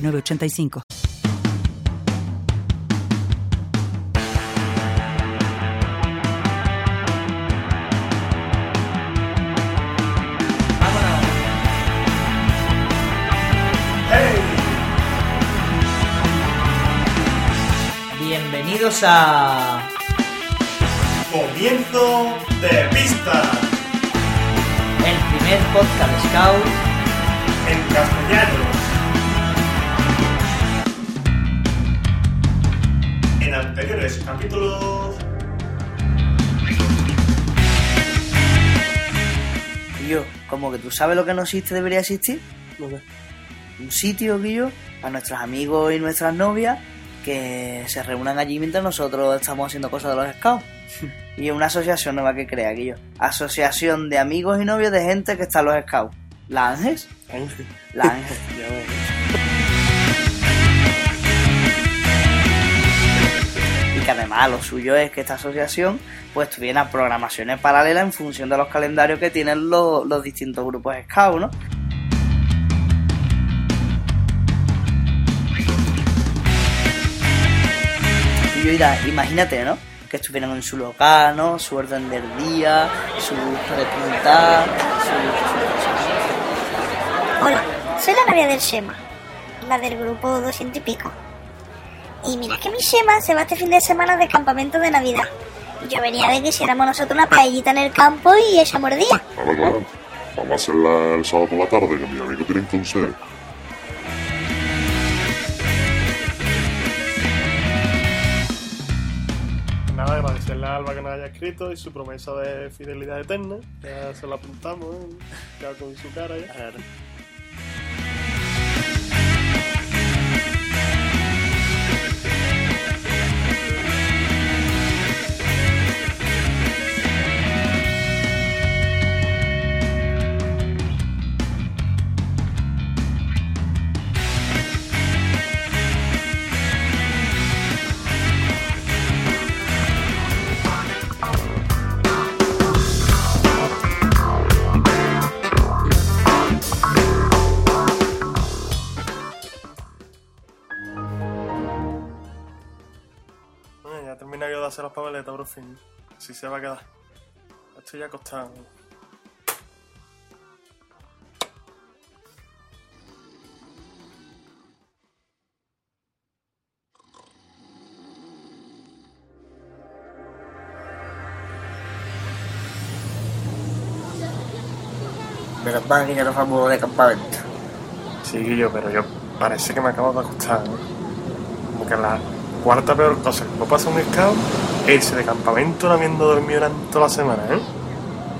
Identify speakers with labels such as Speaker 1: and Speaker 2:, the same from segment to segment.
Speaker 1: 985.
Speaker 2: Bienvenidos a
Speaker 3: Comienzo de pista
Speaker 2: el primer podcast Scout
Speaker 3: en castellano. 13 capítulos.
Speaker 2: Guillo, como que tú sabes lo que no existe, debería existir. Un sitio, Guillo, para nuestros amigos y nuestras novias que se reúnan allí mientras nosotros estamos haciendo cosas de los scouts. y una asociación nueva que crea, Guillo. Asociación de amigos y novios de gente que está en los scouts. ¿La Ángeles? La
Speaker 3: Ángel.
Speaker 2: La Ángel. Además lo suyo es que esta asociación pues tuviera programaciones paralelas en función de los calendarios que tienen los, distintos grupos scout, ¿no? Y yo dirá, imagínate, ¿no? Que estuvieran en su local, ¿no? Su orden del día, su repintar, su...
Speaker 4: Hola, soy la novia del Shema, la del grupo 200 y pico. Y mira que mi Shema se va este fin de semana de campamento de Navidad. Yo venía de que hiciéramos nosotros una paellita en el campo y ella mordía.
Speaker 5: Claro, claro. Vamos a hacerla el sábado por la tarde, que mi amigo tiene entonces.
Speaker 3: Nada, agradecerle a Alba que nos haya escrito y su promesa de fidelidad eterna. Ya se la apuntamos, ¿eh? Ya con su cara ya. Terminé yo de hacer las papeletas, por fin. Así se va a quedar. Estoy ya acostado.
Speaker 2: Mal que ya nos vamos de campamento.
Speaker 3: Sí, Guillo, pero yo parece que me acabo de acostar, ¿no? Como que la cuarta peor cosa que puede pasar a un es irse de campamento no habiendo dormido durante toda la semana, ¿eh?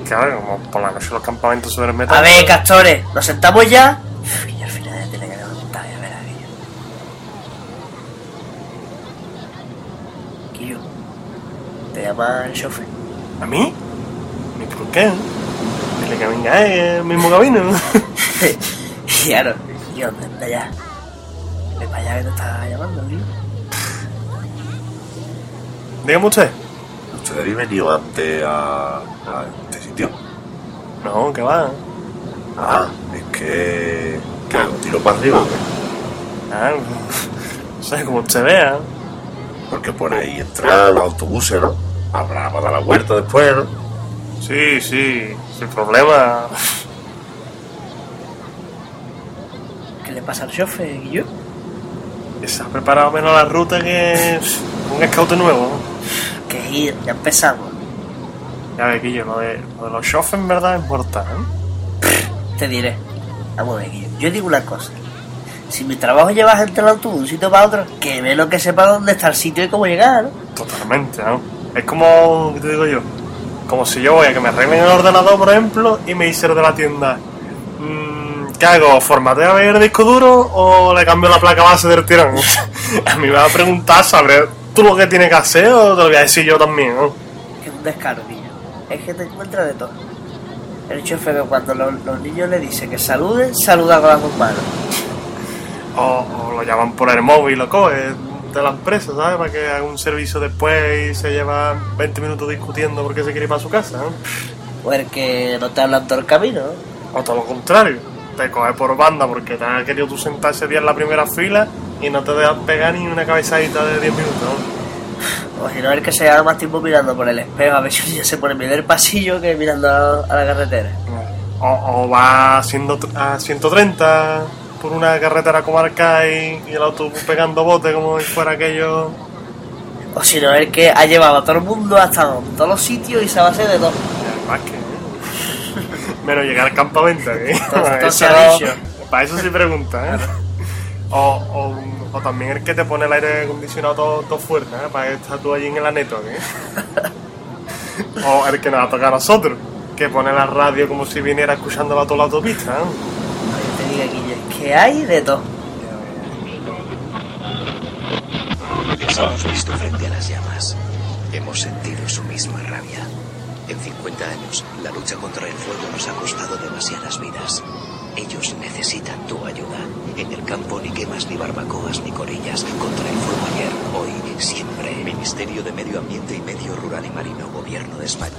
Speaker 3: Claro, como por la noche los campamentos se duermen
Speaker 2: A
Speaker 3: tarde.
Speaker 2: ver, castores, ¿nos sentamos ya? Y al final ya tiene que levantar, ya verás, Guillo. Te llama el chofer.
Speaker 3: ¿A mí? ¿Ni por qué? Dile que venga eh, el mismo camino.
Speaker 2: claro, Guillo, anda ya. Ve para allá que te está llamando, Guillo.
Speaker 3: Dígame usted.
Speaker 5: ¿Usted había venido antes a, a este sitio?
Speaker 3: No, que va.
Speaker 5: Ah, es que. que un tiro para arriba.
Speaker 3: Ah, no sé, como usted vea.
Speaker 5: Porque por ahí entran los autobuses, ¿no? Habrá para dar la vuelta después, ¿no?
Speaker 3: Sí, sí, sin problema.
Speaker 2: ¿Qué le pasa al chofer, Guillo?
Speaker 3: Se ha preparado menos la ruta que un scout nuevo.
Speaker 2: Que ir, ya empezamos.
Speaker 3: Ya ves, Guillo, lo de, lo de los chofes en verdad es mortal, ¿eh?
Speaker 2: Te diré. Vamos a ver, Guillo. Yo digo una cosa. Si mi trabajo lleva gente al autobús de un sitio para otro, que ve lo que sepa dónde está el sitio y cómo llegar, ¿no?
Speaker 3: Totalmente, ¿no? Es como, ¿qué te digo yo? Como si yo voy a que me arreglen el ordenador, por ejemplo, y me hicieron de la tienda. "Mm, ¿Qué hago? ¿Formateo a ver el disco duro o le cambio la placa base del tirón? a mí me va a preguntar, ¿sabré tú lo que tienes que hacer o te lo voy a decir yo también? ¿no?
Speaker 2: Es un descaro, niño. Es que te encuentras de todo. El es que cuando los, los niños le dicen que saluden, saluda con las dos manos.
Speaker 3: O, o lo llaman por el móvil, lo coge de la empresa, ¿sabes? Para que haga un servicio después y se lleva 20 minutos discutiendo porque se quiere ir para su casa, ¿no?
Speaker 2: O el que no te hablan todo el camino, ¿no?
Speaker 3: O todo lo contrario, te coge por banda porque te has querido tú sentar ese día en la primera fila y no te dejas pegar ni una cabezadita de 10 minutos.
Speaker 2: O si no, el que se lleva más tiempo mirando por el espejo a ver si ya se pone en medio del pasillo que mirando a, a la carretera.
Speaker 3: O, o va haciendo a 130 por una carretera comarcal y, y el autobús pegando bote como si fuera aquello.
Speaker 2: O si no, el que ha llevado a todo el mundo hasta todos los sitios y se va a hacer de todo.
Speaker 3: Más que. Menos llegar al campamento, ¿eh? Eso
Speaker 2: ha
Speaker 3: no-. Para eso sí pregunta, ¿eh? O, o, o también el que te pone el aire acondicionado todo, todo fuerte, ¿eh? Para estar tú allí en la network, ¿eh? O el que nos va a tocar a nosotros, que pone la radio como si viniera escuchándola toda la autopista, ¿eh?
Speaker 2: Que te diga, Guille, que hay de todo.
Speaker 6: Hemos visto frente a las llamas. Hemos sentido su misma rabia. En 50 años, la lucha contra el fuego nos ha costado demasiadas vidas. Ellos necesitan tu ayuda. En el campo ni quemas, ni barbacoas, ni corillas. Contra el fuego ayer, hoy, siempre. Ministerio de Medio Ambiente y Medio Rural y Marino, Gobierno de España.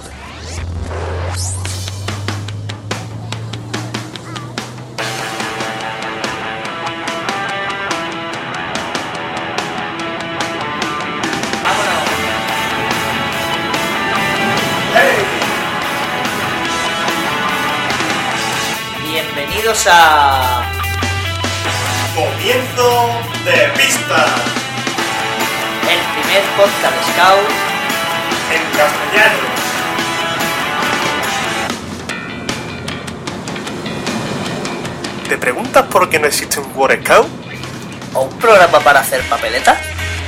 Speaker 2: Bienvenidos a.
Speaker 3: Comienzo de pista
Speaker 2: El primer podcast Scout
Speaker 3: en castellano. ¿Te preguntas por qué no existe un War Scout?
Speaker 2: o un programa para hacer papeletas.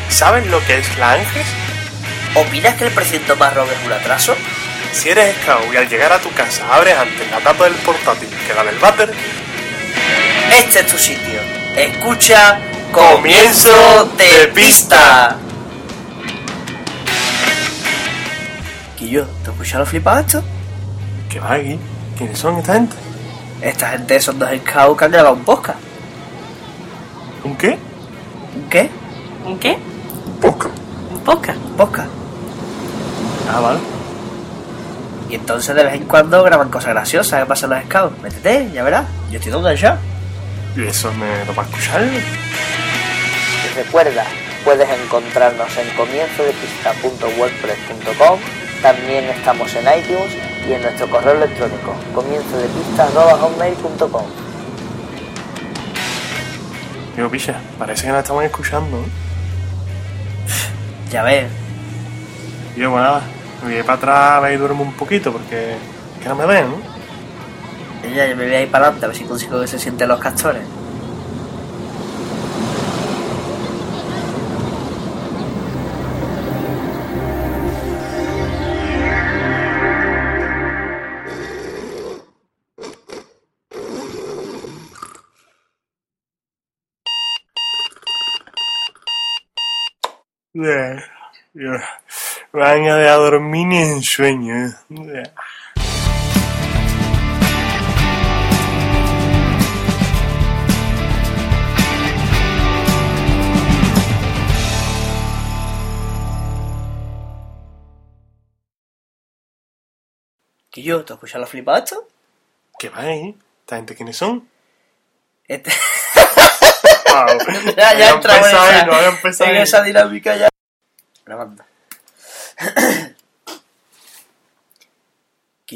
Speaker 3: ¿Sabes lo que es la Ángel?
Speaker 2: ¿Opinas que el presidente más robe es un atraso?
Speaker 3: Si eres scout y al llegar a tu casa abres antes la tapa del portátil que la del váter,
Speaker 2: Este es tu sitio. Escucha.
Speaker 3: Comienzo de pista.
Speaker 2: Quillo, ¿te escuchas lo flipado esto?
Speaker 3: ¿qué va aquí? ¿Quiénes son esta gente?
Speaker 2: Esta gente son dos scouts que han grabado un podcast.
Speaker 3: ¿Un qué?
Speaker 2: ¿Un qué?
Speaker 7: ¿Un qué? ¿Un podcast?
Speaker 2: Un podcast.
Speaker 3: Ah, vale.
Speaker 2: Y entonces de vez en cuando graban cosas graciosas que pasan los scouts. Métete, ya verás. Yo estoy donde ya.
Speaker 3: ¿Y eso me lo va a escuchar?
Speaker 2: Y recuerda, puedes encontrarnos en comienzodepista.wordpress.com También estamos en iTunes y en nuestro correo electrónico comienzodepista.hotmail.com
Speaker 3: Digo, picha, parece que nos estamos escuchando. ¿eh?
Speaker 2: Ya ves,
Speaker 3: Yo, pues nada, me voy para atrás a y duermo un poquito porque que no me ven, ¿no?
Speaker 2: ya yo me voy a ir para adelante a ver si consigo que se sienten los castores.
Speaker 3: Ya, ya. Van a dormir ni en sueño. ¿eh? Ya.
Speaker 2: ¿Que yo? ¿Te escuchas lo flipado esto?
Speaker 3: ¿Qué va ahí? ¿Esta gente quiénes son?
Speaker 2: Este...
Speaker 3: Wow.
Speaker 2: ya, ya
Speaker 3: Había
Speaker 2: entra en esa,
Speaker 3: no
Speaker 2: en esa dinámica ya. Grabando. ¿Que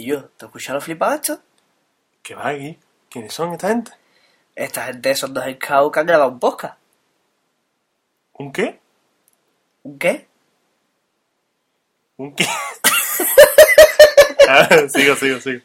Speaker 2: yo? ¿Te escuchas lo flipado esto?
Speaker 3: ¿Qué va aquí? ¿Quiénes son esta gente?
Speaker 2: Esta gente son dos scouts que han grabado un podcast.
Speaker 3: ¿Un qué?
Speaker 2: ¿Un qué?
Speaker 3: ¿Un qué? Ah, sigo, sigo, sigo.